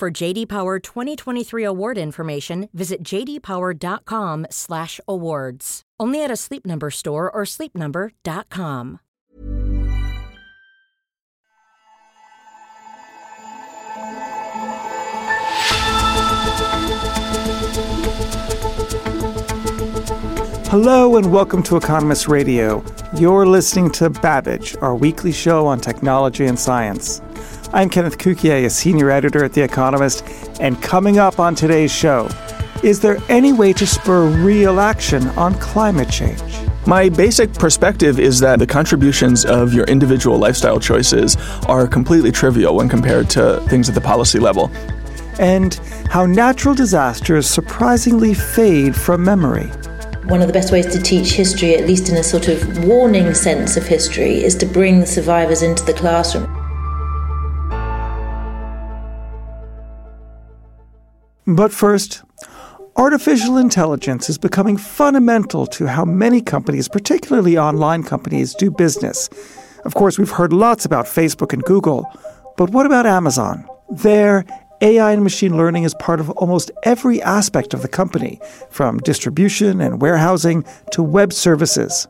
For JD Power 2023 award information, visit jdpower.com/awards. Only at a Sleep Number store or sleepnumber.com. Hello and welcome to Economist Radio. You're listening to Babbage, our weekly show on technology and science. I'm Kenneth Cukier, a senior editor at The Economist, and coming up on today's show, is there any way to spur real action on climate change? My basic perspective is that the contributions of your individual lifestyle choices are completely trivial when compared to things at the policy level. And how natural disasters surprisingly fade from memory. One of the best ways to teach history, at least in a sort of warning sense of history, is to bring the survivors into the classroom. But first, artificial intelligence is becoming fundamental to how many companies, particularly online companies, do business. Of course, we've heard lots about Facebook and Google, but what about Amazon? There, AI and machine learning is part of almost every aspect of the company, from distribution and warehousing to web services.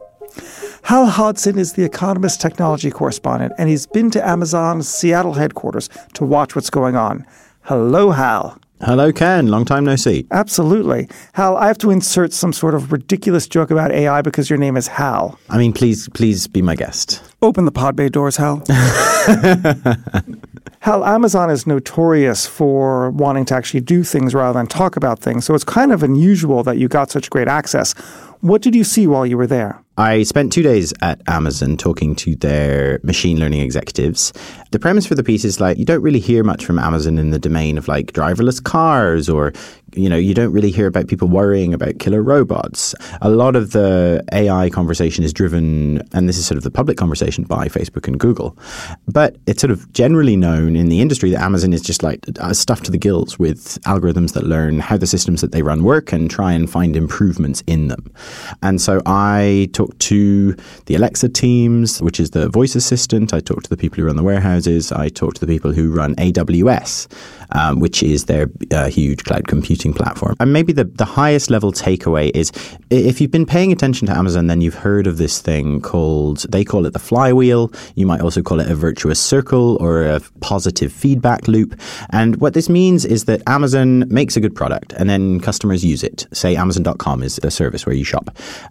Hal Hodson is the Economist technology correspondent, and he's been to Amazon's Seattle headquarters to watch what's going on. Hello, Hal. Hello, Ken. Long time no see. Absolutely. Hal, I have to insert some sort of ridiculous joke about AI because your name is Hal. I mean, please, please be my guest. Open the pod bay doors, Hal. Hal, Amazon is notorious for wanting to actually do things rather than talk about things. So it's kind of unusual that you got such great access. What did you see while you were there? I spent two days at Amazon talking to their machine learning executives. The premise for the piece is like you don't really hear much from Amazon in the domain of like driverless cars or you know, you don't really hear about people worrying about killer robots. A lot of the AI conversation is driven, and this is sort of the public conversation by Facebook and Google. But it's sort of generally known in the industry that Amazon is just like stuffed to the gills with algorithms that learn how the systems that they run work and try and find improvements in them. And so I talked to the Alexa teams, which is the voice assistant. I talked to the people who run the warehouses. I talked to the people who run AWS um, which is their uh, huge cloud computing platform. And maybe the, the highest level takeaway is if you've been paying attention to Amazon, then you've heard of this thing called, they call it the flywheel. You might also call it a virtuous circle or a positive feedback loop. And what this means is that Amazon makes a good product and then customers use it. Say Amazon.com is a service where you shop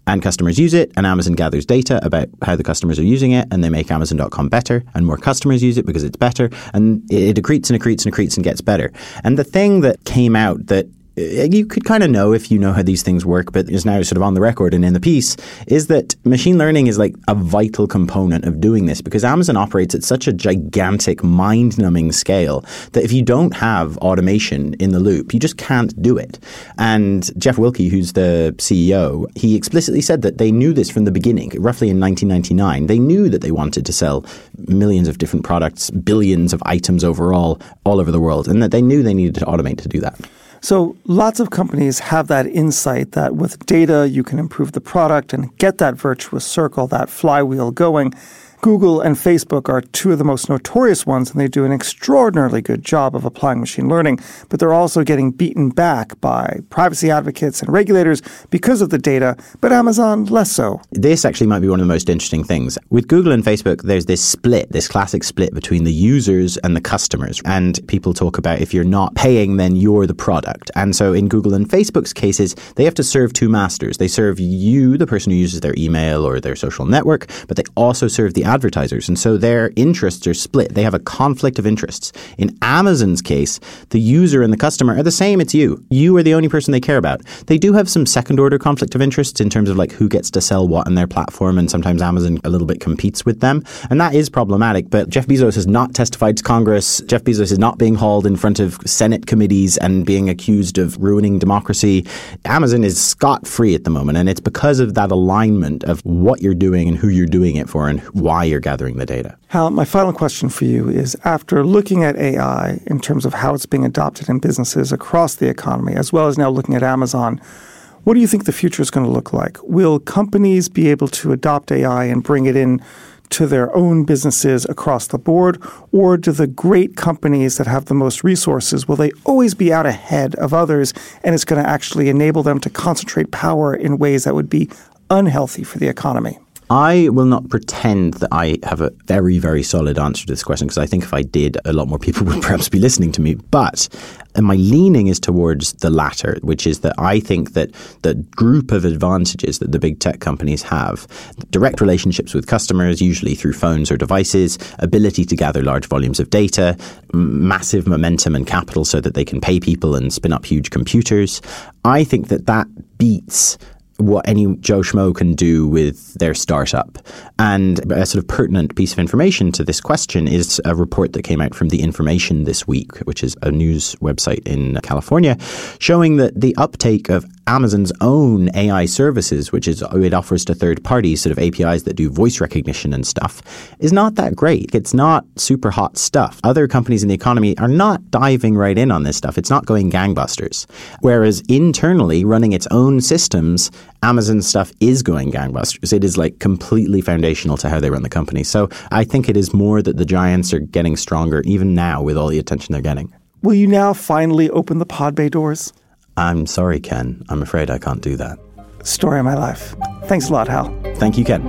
and customers use it and Amazon gathers data about how the customers are using it and they make Amazon.com better and more customers use it because it's better and it accretes and accretes and accretes and gets better. And the thing that came out that Uh, you could kind of know if you know how these things work, but is now sort of on the record and in the piece, is that machine learning is like a vital component of doing this because Amazon operates at such a gigantic, mind numbing scale that if you don't have automation in the loop, you just can't do it. And Jeff Wilke, who's the CEO, he explicitly said that they knew this from the beginning, roughly in 1999. They knew that they wanted to sell millions of different products, billions of items overall, all over the world, and that they knew they needed to automate to do that. So lots of companies have that insight that with data you can improve the product and get that virtuous circle, that flywheel going. Google and Facebook are two of the most notorious ones, and they do an extraordinarily good job of applying machine learning, but they're also getting beaten back by privacy advocates and regulators because of the data, but Amazon less so. This actually might be one of the most interesting things. With Google and Facebook, there's this split, this classic split between the users and the customers. And people talk about if you're not paying, then you're the product. And so in Google and Facebook's cases, they have to serve two masters. They serve you, the person who uses their email or their social network, but they also serve the advertisers. And so their interests are split. They have a conflict of interests. In Amazon's case, the user and the customer are the same. It's you. You are the only person they care about. They do have some second order conflict of interests in terms of like who gets to sell what on their platform. And sometimes Amazon a little bit competes with them. And that is problematic. But Jeff Bezos has not testified to Congress. Jeff Bezos is not being hauled in front of Senate committees and being accused of ruining democracy. Amazon is scot free at the moment. And it's because of that alignment of what you're doing and who you're doing it for and why you're gathering the data. Hal, my final question for you is after looking at AI in terms of how it's being adopted in businesses across the economy, as well as now looking at Amazon, what do you think the future is going to look like? Will companies be able to adopt AI and bring it in to their own businesses across the board? Or do the great companies that have the most resources, will they always be out ahead of others and it's going to actually enable them to concentrate power in ways that would be unhealthy for the economy? I will not pretend that I have a very, very solid answer to this question because I think if I did, a lot more people would perhaps be listening to me. But my leaning is towards the latter, which is that I think that the group of advantages that the big tech companies have direct relationships with customers, usually through phones or devices, ability to gather large volumes of data, massive momentum and capital so that they can pay people and spin up huge computers. I think that that beats what any Joe Schmo can do with their startup. And a sort of pertinent piece of information to this question is a report that came out from The Information this week, which is a news website in California, showing that the uptake of Amazon's own AI services, which is it offers to third parties, sort of APIs that do voice recognition and stuff, is not that great. It's not super hot stuff. Other companies in the economy are not diving right in on this stuff. It's not going gangbusters. Whereas internally, running its own systems, Amazon stuff is going gangbusters. It is like completely foundational to how they run the company. So I think it is more that the giants are getting stronger even now with all the attention they're getting. Will you now finally open the pod bay doors? I'm sorry, Ken. I'm afraid I can't do that. Story of my life. Thanks a lot, Hal. Thank you, Ken.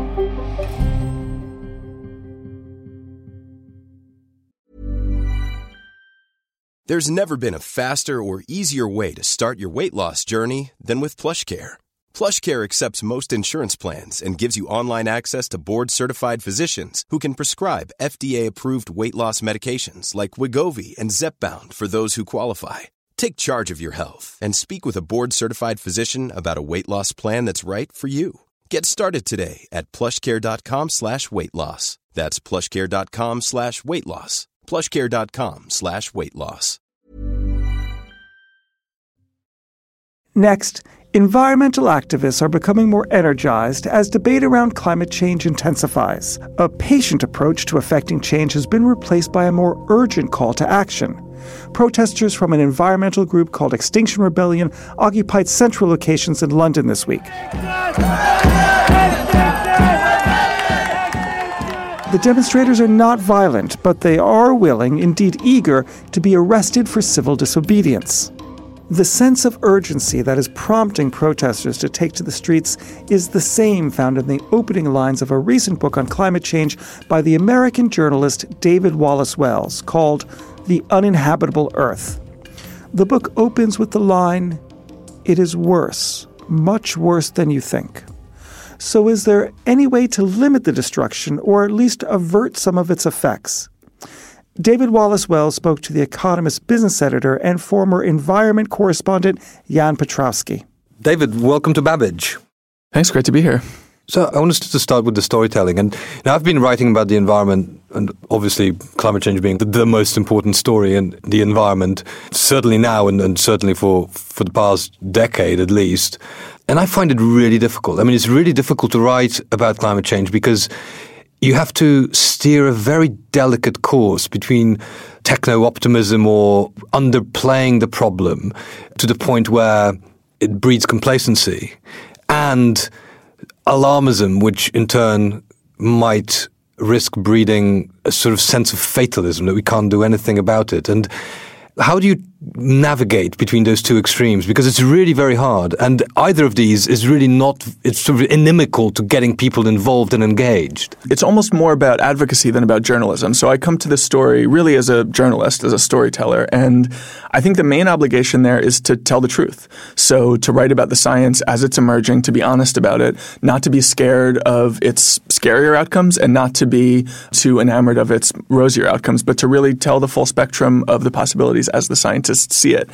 There's never been a faster or easier way to start your weight loss journey than with PlushCare. PlushCare accepts most insurance plans and gives you online access to board-certified physicians who can prescribe FDA-approved weight loss medications like Wegovy and Zepbound for those who qualify. Take charge of your health and speak with a board-certified physician about a weight loss plan that's right for you. Get started today at plushcare.com slash weight loss. That's plushcare.com slash weight loss. plushcare.com slash weight loss. Next, environmental activists are becoming more energized as debate around climate change intensifies. A patient approach to affecting change has been replaced by a more urgent call to action. Protesters from an environmental group called Extinction Rebellion occupied central locations in London this week. The demonstrators are not violent, but they are willing, indeed eager, to be arrested for civil disobedience. The sense of urgency that is prompting protesters to take to the streets is the same found in the opening lines of a recent book on climate change by the American journalist David Wallace Wells called The Uninhabitable Earth. The book opens with the line, It is worse, much worse than you think. So, is there any way to limit the destruction or at least avert some of its effects? David Wallace Wells spoke to The Economist business editor and former environment correspondent Jan Piotrowski. David, welcome to Babbage. Thanks, great to be here. So I wanted to start with the storytelling, and now I've been writing about the environment, and obviously climate change being the, the most important story in the environment, certainly now, and, and certainly for for the past decade at least. And I find it really difficult. I mean, it's really difficult to write about climate change because you have to steer a very delicate course between techno optimism or underplaying the problem to the point where it breeds complacency and alarmism, which in turn might risk breeding a sort of sense of fatalism that we can't do anything about it. And how do you navigate between those two extremes because it's really very hard and either of these is really not it's sort of inimical to getting people involved and engaged. It's almost more about advocacy than about journalism. So i come to this story really as a journalist as a storyteller and i think the main obligation there is to tell the truth. So to write about the science as it's emerging to be honest about it not to be scared of its scarier outcomes and not to be too enamored of its rosier outcomes but to really tell the full spectrum of the possibilities as the scientist scientists see it.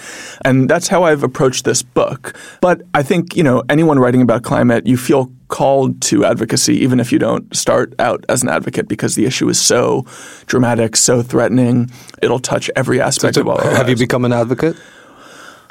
And that's how I've approached this book. But I think, you know, anyone writing about climate, you feel called to advocacy even if you don't start out as an advocate because the issue is so dramatic, so threatening. It'll touch every aspect so, of all. Have you become an advocate?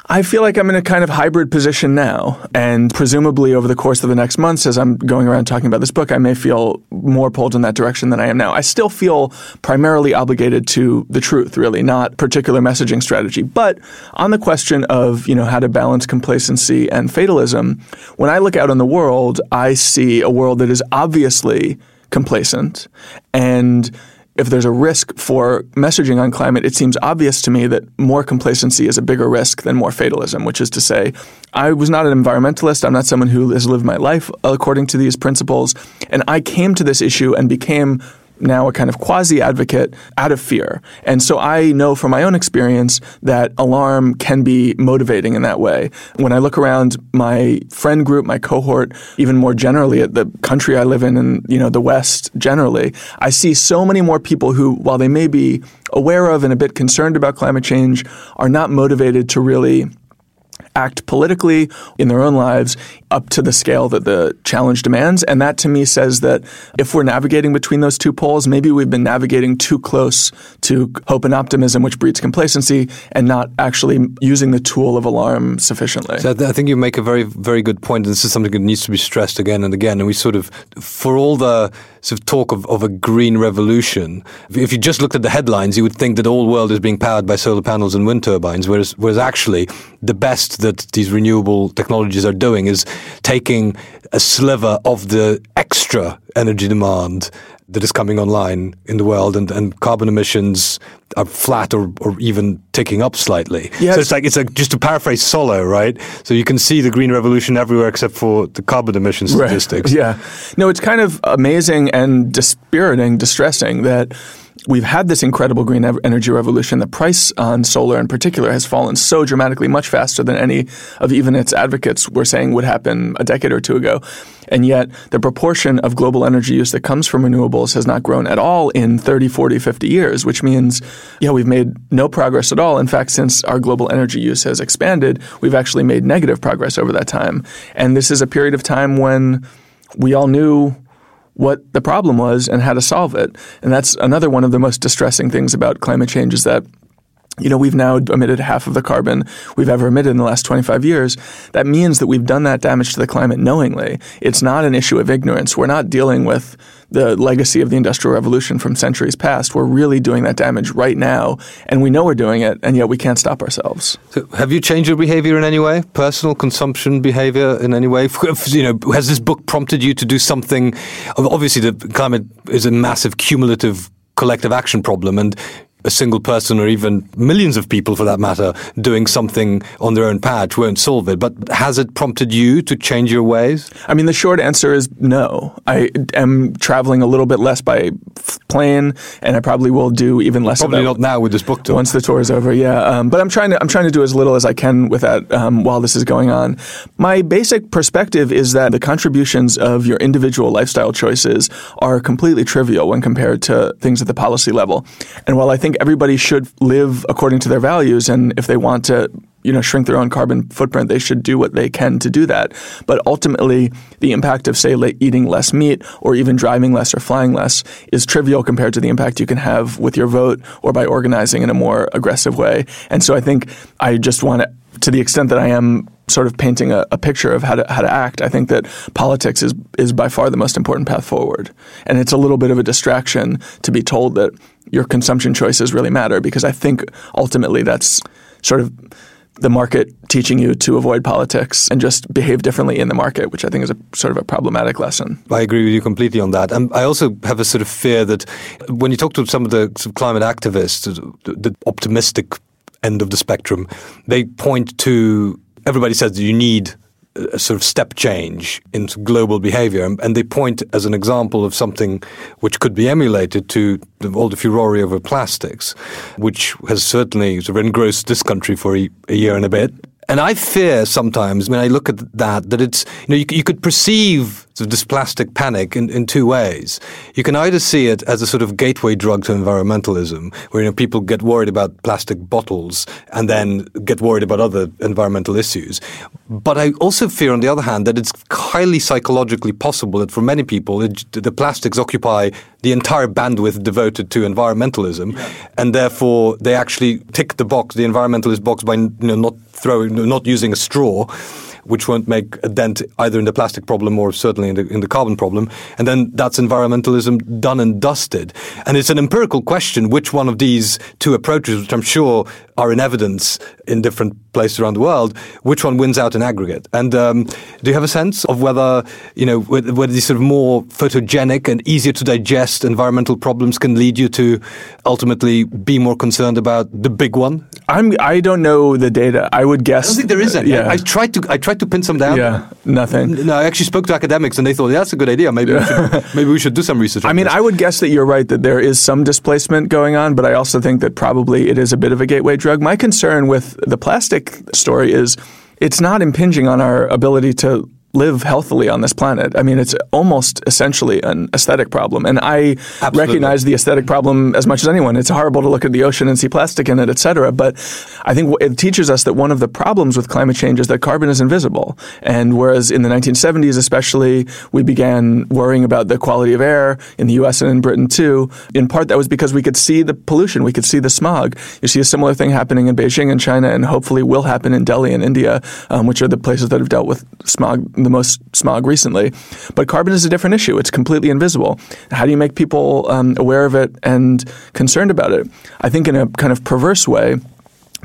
I feel like I'm in a kind of hybrid position now. And presumably over the course of the next months, as I'm going around talking about this book, I may feel more pulled in that direction than I am now. I still feel primarily obligated to the truth, really, not particular messaging strategy. But on the question of, you know, how to balance complacency and fatalism, when I look out in the world, I see a world that is obviously complacent and if there's a risk for messaging on climate, it seems obvious to me that more complacency is a bigger risk than more fatalism, which is to say, I was not an environmentalist. I'm not someone who has lived my life according to these principles. And I came to this issue and became now a kind of quasi advocate out of fear. And so I know from my own experience that alarm can be motivating in that way. When I look around my friend group, my cohort, even more generally at the country I live in and you know the West generally, I see so many more people who, while they may be aware of and a bit concerned about climate change, are not motivated to really act politically in their own lives up to the scale that the challenge demands. And that to me says that if we're navigating between those two poles, maybe we've been navigating too close to hope and optimism, which breeds complacency, and not actually using the tool of alarm sufficiently. So I think you make a very, very good point. And this is something that needs to be stressed again and again. And we sort of, for all the sort of talk of, of a green revolution, if you just looked at the headlines, you would think that the world is being powered by solar panels and wind turbines, whereas, whereas actually the best that these renewable technologies are doing is taking a sliver of the extra energy demand that is coming online in the world and, and carbon emissions are flat or, or even ticking up slightly. Yes. So it's like it's like just to paraphrase Solow, right? So you can see the green revolution everywhere except for the carbon emission statistics. Right. Yeah. No, it's kind of amazing and dispiriting, distressing that we've had this incredible green energy revolution. The price on solar in particular has fallen so dramatically, much faster than any of even its advocates were saying would happen a decade or two ago. And yet, the proportion of global energy use that comes from renewables has not grown at all in 30, 40, 50 years, which means, yeah, we've made no progress at all. In fact, since our global energy use has expanded, we've actually made negative progress over that time. And this is a period of time when we all knew what the problem was and how to solve it. And that's another one of the most distressing things about climate change is that you know, we've now emitted half of the carbon we've ever emitted in the last 25 years. That means that we've done that damage to the climate knowingly. It's not an issue of ignorance. We're not dealing with the legacy of the Industrial Revolution from centuries past. We're really doing that damage right now, and we know we're doing it, and yet we can't stop ourselves. So have you changed your behavior in any way? Personal consumption behavior in any way? You know, has this book prompted you to do something? Obviously, the climate is a massive cumulative collective action problem and a single person or even millions of people for that matter doing something on their own patch won't solve it. But has it prompted you to change your ways? I mean, the short answer is no. I am traveling a little bit less by plane, and I probably will do even less. Probably not now with this book tour. Once the tour is over, yeah. Um, but I'm trying to I'm trying to do as little as I can with that um, while this is going on. My basic perspective is that the contributions of your individual lifestyle choices are completely trivial when compared to things at the policy level. And while I think everybody should live according to their values, and if they want to you know shrink their own carbon footprint they should do what they can to do that. But ultimately the impact of say eating less meat or even driving less or flying less is trivial compared to the impact you can have with your vote or by organizing in a more aggressive way. And so i think i just want to to the extent that I am sort of painting a, a, picture of how to how to act, I think that politics is is by far the most important path forward. And it's a little bit of a distraction to be told that your consumption choices really matter because I think ultimately that's sort of the market teaching you to avoid politics and just behave differently in the market, which I think is a sort of a problematic lesson. I agree with you completely on that. And I also have a sort of fear that when you talk to some of the climate activists, the optimistic end of the spectrum. They point to everybody says you need a sort of step change in global behavior. And they point as an example of something which could be emulated to all the furore over plastics, which has certainly sort of engrossed this country for a, a year and a bit. And I fear sometimes when I look at that that it's you know you, you could perceive this plastic panic in, in two ways. You can either see it as a sort of gateway drug to environmentalism, where you know people get worried about plastic bottles and then get worried about other environmental issues. But I also fear, on the other hand, that it's highly psychologically possible that for many people it, the plastics occupy the entire bandwidth devoted to environmentalism, yeah. and therefore they actually tick the box, the environmentalist box, by you know, not throwing, not using a straw which won't make a dent either in the plastic problem or certainly in the, in the carbon problem. And then that's environmentalism done and dusted. And it's an empirical question which one of these two approaches, which I'm sure are in evidence in different places around the world, which one wins out in aggregate? And um, do you have a sense of whether, you know, whether, whether these sort of more photogenic and easier to digest environmental problems can lead you to ultimately be more concerned about the big one? I'm, I don't know the data. I would guess. I don't think there is any. Yeah. I, I tried to, I tried to pin some down. Yeah, nothing. No, I actually spoke to academics and they thought, yeah, that's a good idea. Maybe, we, should, maybe we should do some research. I mean, this. I would guess that you're right that there is some displacement going on, but I also think that probably it is a bit of a gateway drug. My concern with the plastic story is it's not impinging on our ability to live healthily on this planet. I mean, it's almost essentially an aesthetic problem. And I Absolutely. recognize the aesthetic problem as much as anyone. It's horrible to look at the ocean and see plastic in it, et cetera. But I think it teaches us that one of the problems with climate change is that carbon is invisible. And whereas in the 1970s, especially, we began worrying about the quality of air in the US and in Britain too, in part that was because we could see the pollution, we could see the smog. You see a similar thing happening in Beijing and China, and hopefully will happen in Delhi and India, um, which are the places that have dealt with smog the most smog recently. But carbon is a different issue. It's completely invisible. How do you make people um, aware of it and concerned about it? I think in a kind of perverse way,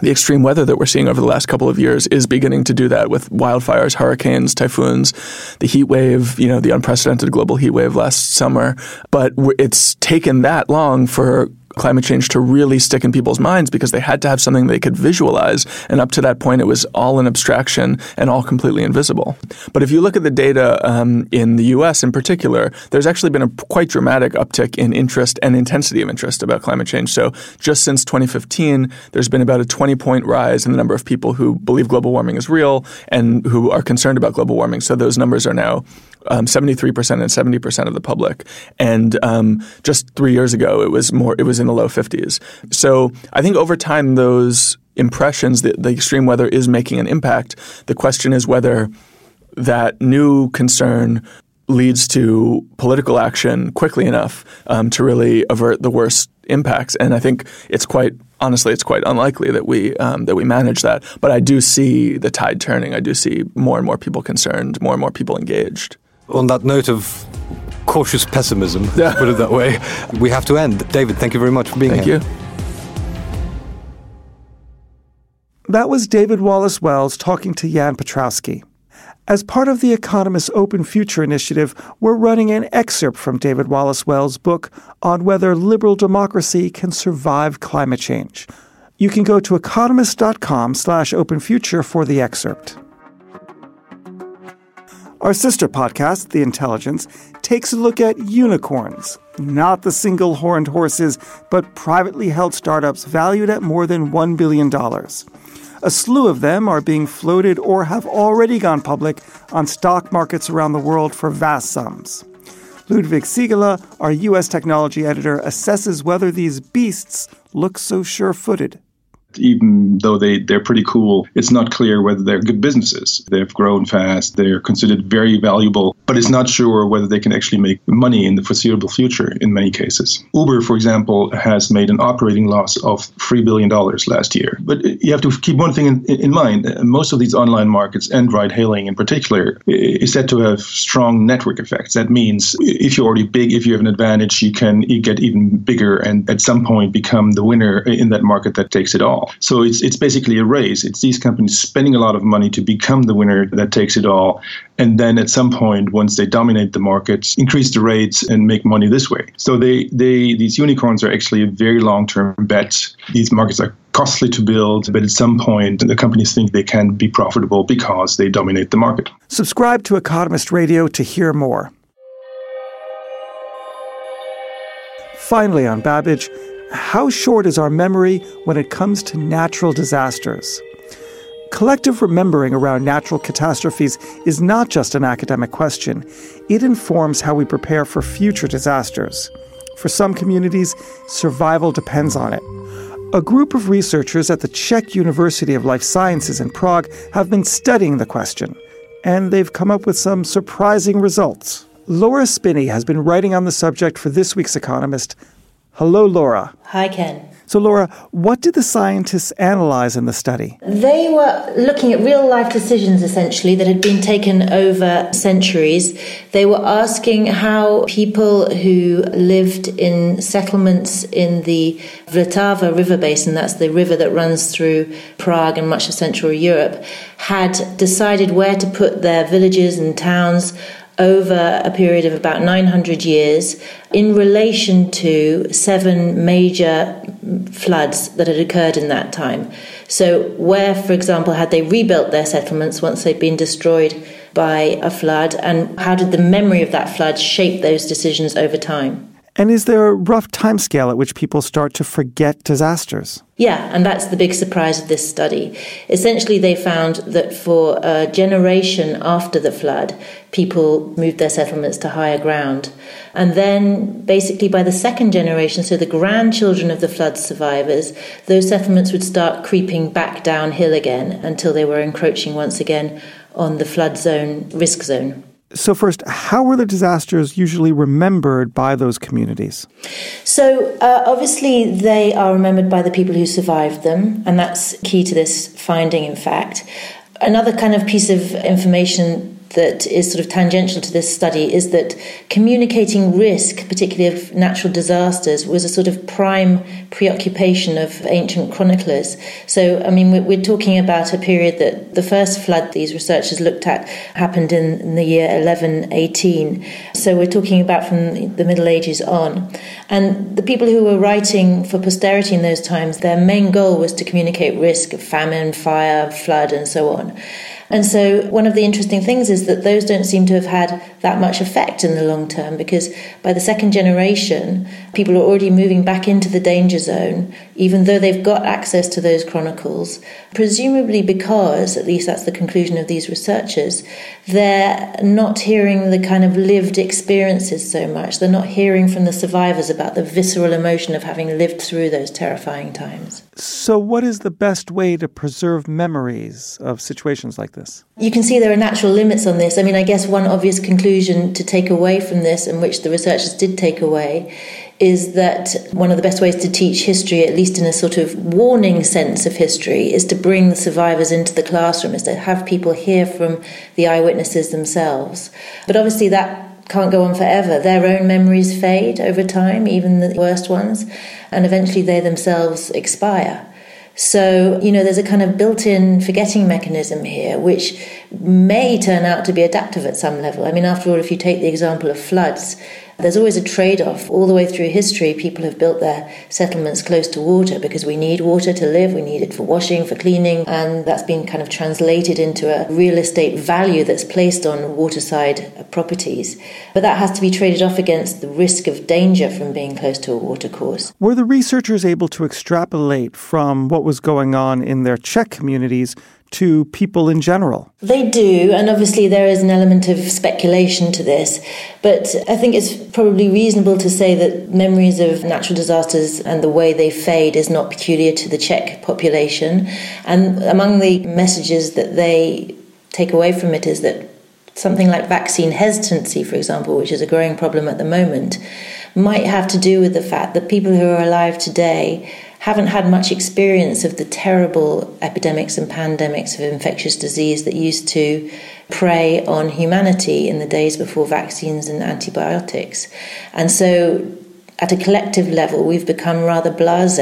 the extreme weather that we're seeing over the last couple of years is beginning to do that with wildfires, hurricanes, typhoons, the heat wave, you know, the unprecedented global heat wave last summer. But it's taken that long for climate change to really stick in people's minds because they had to have something they could visualize. And up to that point, it was all an abstraction and all completely invisible. But if you look at the data um, in the US in particular, there's actually been a quite dramatic uptick in interest and intensity of interest about climate change. So just since 2015, there's been about a 20 point rise in the number of people who believe global warming is real and who are concerned about global warming. So those numbers are now um, 73% and 70% of the public. And um, just three years ago, it was more, it was in the low 50s. So I think over time, those impressions that the extreme weather is making an impact. The question is whether that new concern leads to political action quickly enough um, to really avert the worst impacts. And I think it's quite honestly, it's quite unlikely that we um, that we manage that. But I do see the tide turning. I do see more and more people concerned, more and more people engaged on that note of cautious pessimism, yeah. put it that way, we have to end. David, thank you very much for being thank here. Thank you. That was David Wallace Wells talking to Jan Piotrowski. As part of the Economist Open Future Initiative, we're running an excerpt from David Wallace Wells' book on whether liberal democracy can survive climate change. You can go to economist.com slash openfuture for the excerpt. Our sister podcast, The Intelligence, takes a look at unicorns, not the single horned horses, but privately held startups valued at more than $1 billion. A slew of them are being floated or have already gone public on stock markets around the world for vast sums. Ludwig Siegele, our U.S. technology editor, assesses whether these beasts look so sure footed even though they, they're pretty cool, it's not clear whether they're good businesses. They've grown fast, they're considered very valuable, but it's not sure whether they can actually make money in the foreseeable future in many cases. Uber, for example, has made an operating loss of $3 billion last year. But you have to keep one thing in, in mind most of these online markets, and ride hailing in particular, is said to have strong network effects. That means if you're already big, if you have an advantage, you can you get even bigger and at some point become the winner in that market that takes it all. All. So it's it's basically a race. It's these companies spending a lot of money to become the winner that takes it all, and then at some point, once they dominate the markets, increase the rates and make money this way. So they they these unicorns are actually a very long term bet. These markets are costly to build, but at some point, the companies think they can be profitable because they dominate the market. Subscribe to Economist Radio to hear more. Finally, on Babbage, how short is our memory when it comes to natural disasters? Collective remembering around natural catastrophes is not just an academic question, it informs how we prepare for future disasters. For some communities, survival depends on it. A group of researchers at the Czech University of Life Sciences in Prague have been studying the question, and they've come up with some surprising results. Laura Spinney has been writing on the subject for this week's Economist. Hello, Laura. Hi, Ken. So, Laura, what did the scientists analyze in the study? They were looking at real life decisions essentially that had been taken over centuries. They were asking how people who lived in settlements in the Vltava river basin, that's the river that runs through Prague and much of Central Europe, had decided where to put their villages and towns over a period of about 900 years in relation to seven major floods that had occurred in that time. So, where, for example, had they rebuilt their settlements once they'd been destroyed by a flood, and how did the memory of that flood shape those decisions over time? And is there a rough timescale at which people start to forget disasters? Yeah, and that's the big surprise of this study. Essentially, they found that for a generation after the flood, people moved their settlements to higher ground. And then, basically, by the second generation, so the grandchildren of the flood survivors, those settlements would start creeping back downhill again until they were encroaching once again on the flood zone, risk zone. So, first, how were the disasters usually remembered by those communities? So, uh, obviously, they are remembered by the people who survived them, and that's key to this finding, in fact. Another kind of piece of information that is sort of tangential to this study is that communicating risk, particularly of natural disasters, was a sort of prime preoccupation of ancient chroniclers. So, I mean, we're talking about a period that the first flood these researchers looked at happened in, the year 1118. So, we're talking about from the Middle Ages on. And the people who were writing for posterity in those times, their main goal was to communicate risk of famine, fire, flood, and so on. And so, one of the interesting things is that those don't seem to have had that much effect in the long term because by the second generation, people are already moving back into the danger zone, even though they've got access to those chronicles, presumably because, at least that's the conclusion of these researchers, they're not hearing the kind of lived experiences so much. They're not hearing from the survivors about the visceral emotion of having lived through those terrifying times. So, what is the best way to preserve memories of situations like this? You can see there are natural limits on this. I mean, I guess one obvious conclusion to take away from this, and which the researchers did take away, is that one of the best ways to teach history, at least in a sort of warning sense of history, is to bring the survivors into the classroom, is to have people hear from the eyewitnesses themselves. But obviously, that can't go on forever. Their own memories fade over time, even the worst ones, and eventually they themselves expire. So, you know, there's a kind of built in forgetting mechanism here, which may turn out to be adaptive at some level. I mean, after all, if you take the example of floods, there's always a trade off. All the way through history, people have built their settlements close to water because we need water to live, we need it for washing, for cleaning, and that's been kind of translated into a real estate value that's placed on waterside properties. But that has to be traded off against the risk of danger from being close to a watercourse. Were the researchers able to extrapolate from what was going on in their Czech communities to people in general? They do, and obviously there is an element of speculation to this. But I think it's probably reasonable to say that memories of natural disasters and the way they fade is not peculiar to the Czech population. And among the messages that they take away from it is that something like vaccine hesitancy, for example, which is a growing problem at the moment, might have to do with the fact that people who are alive today haven't had much experience of the terrible epidemics and pandemics of infectious disease that used to prey on humanity in the days before vaccines and antibiotics. And so at a collective level, we've become rather blase.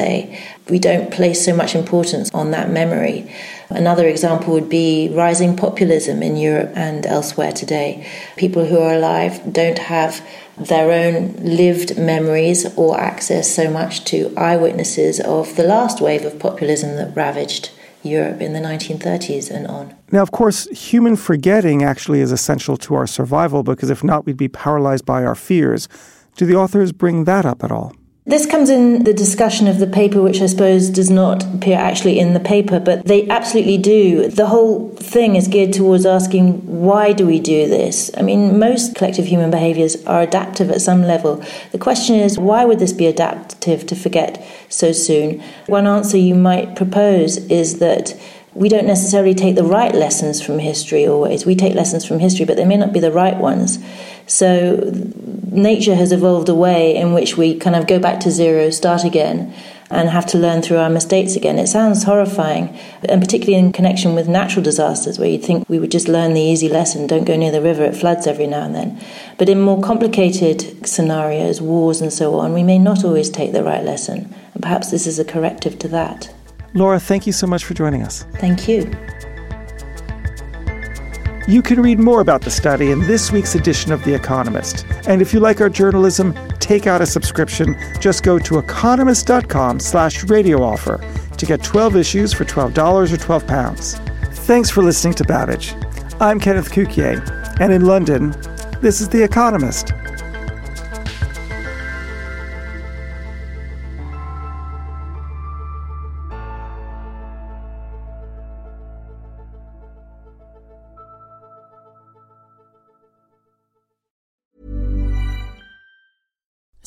We don't place so much importance on that memory. Another example would be rising populism in Europe and elsewhere today. People who are alive don't have their own lived memories or access so much to eyewitnesses of the last wave of populism that ravaged Europe in the 1930s and on. Now, of course, human forgetting actually is essential to our survival because if not, we'd be paralyzed by our fears. Do the authors bring that up at all? This comes in the discussion of the paper, which I suppose does not appear actually in the paper, but they absolutely do. The whole thing is geared towards asking why do we do this? I mean, most collective human behaviors are adaptive at some level. The question is why would this be adaptive to forget so soon? One answer you might propose is that we don't necessarily take the right lessons from history always. We take lessons from history, but they may not be the right ones. So nature has evolved a way in which we kind of go back to zero, start again, and have to learn through our mistakes again. It sounds horrifying, and particularly in connection with natural disasters, where you'd think we would just learn the easy lesson don't go near the river, it floods every now and then. But in more complicated scenarios, wars and so on, we may not always take the right lesson. And perhaps this is a corrective to that. Laura, thank you so much for joining us. Thank you. You can read more about the study in this week's edition of The Economist. And if you like our journalism, take out a subscription. Just go to economist.com slash radio offer to get 12 issues for $12 or 12 pounds. Thanks for listening to Babbage. I'm Kenneth Cukier, and in London, this is The Economist.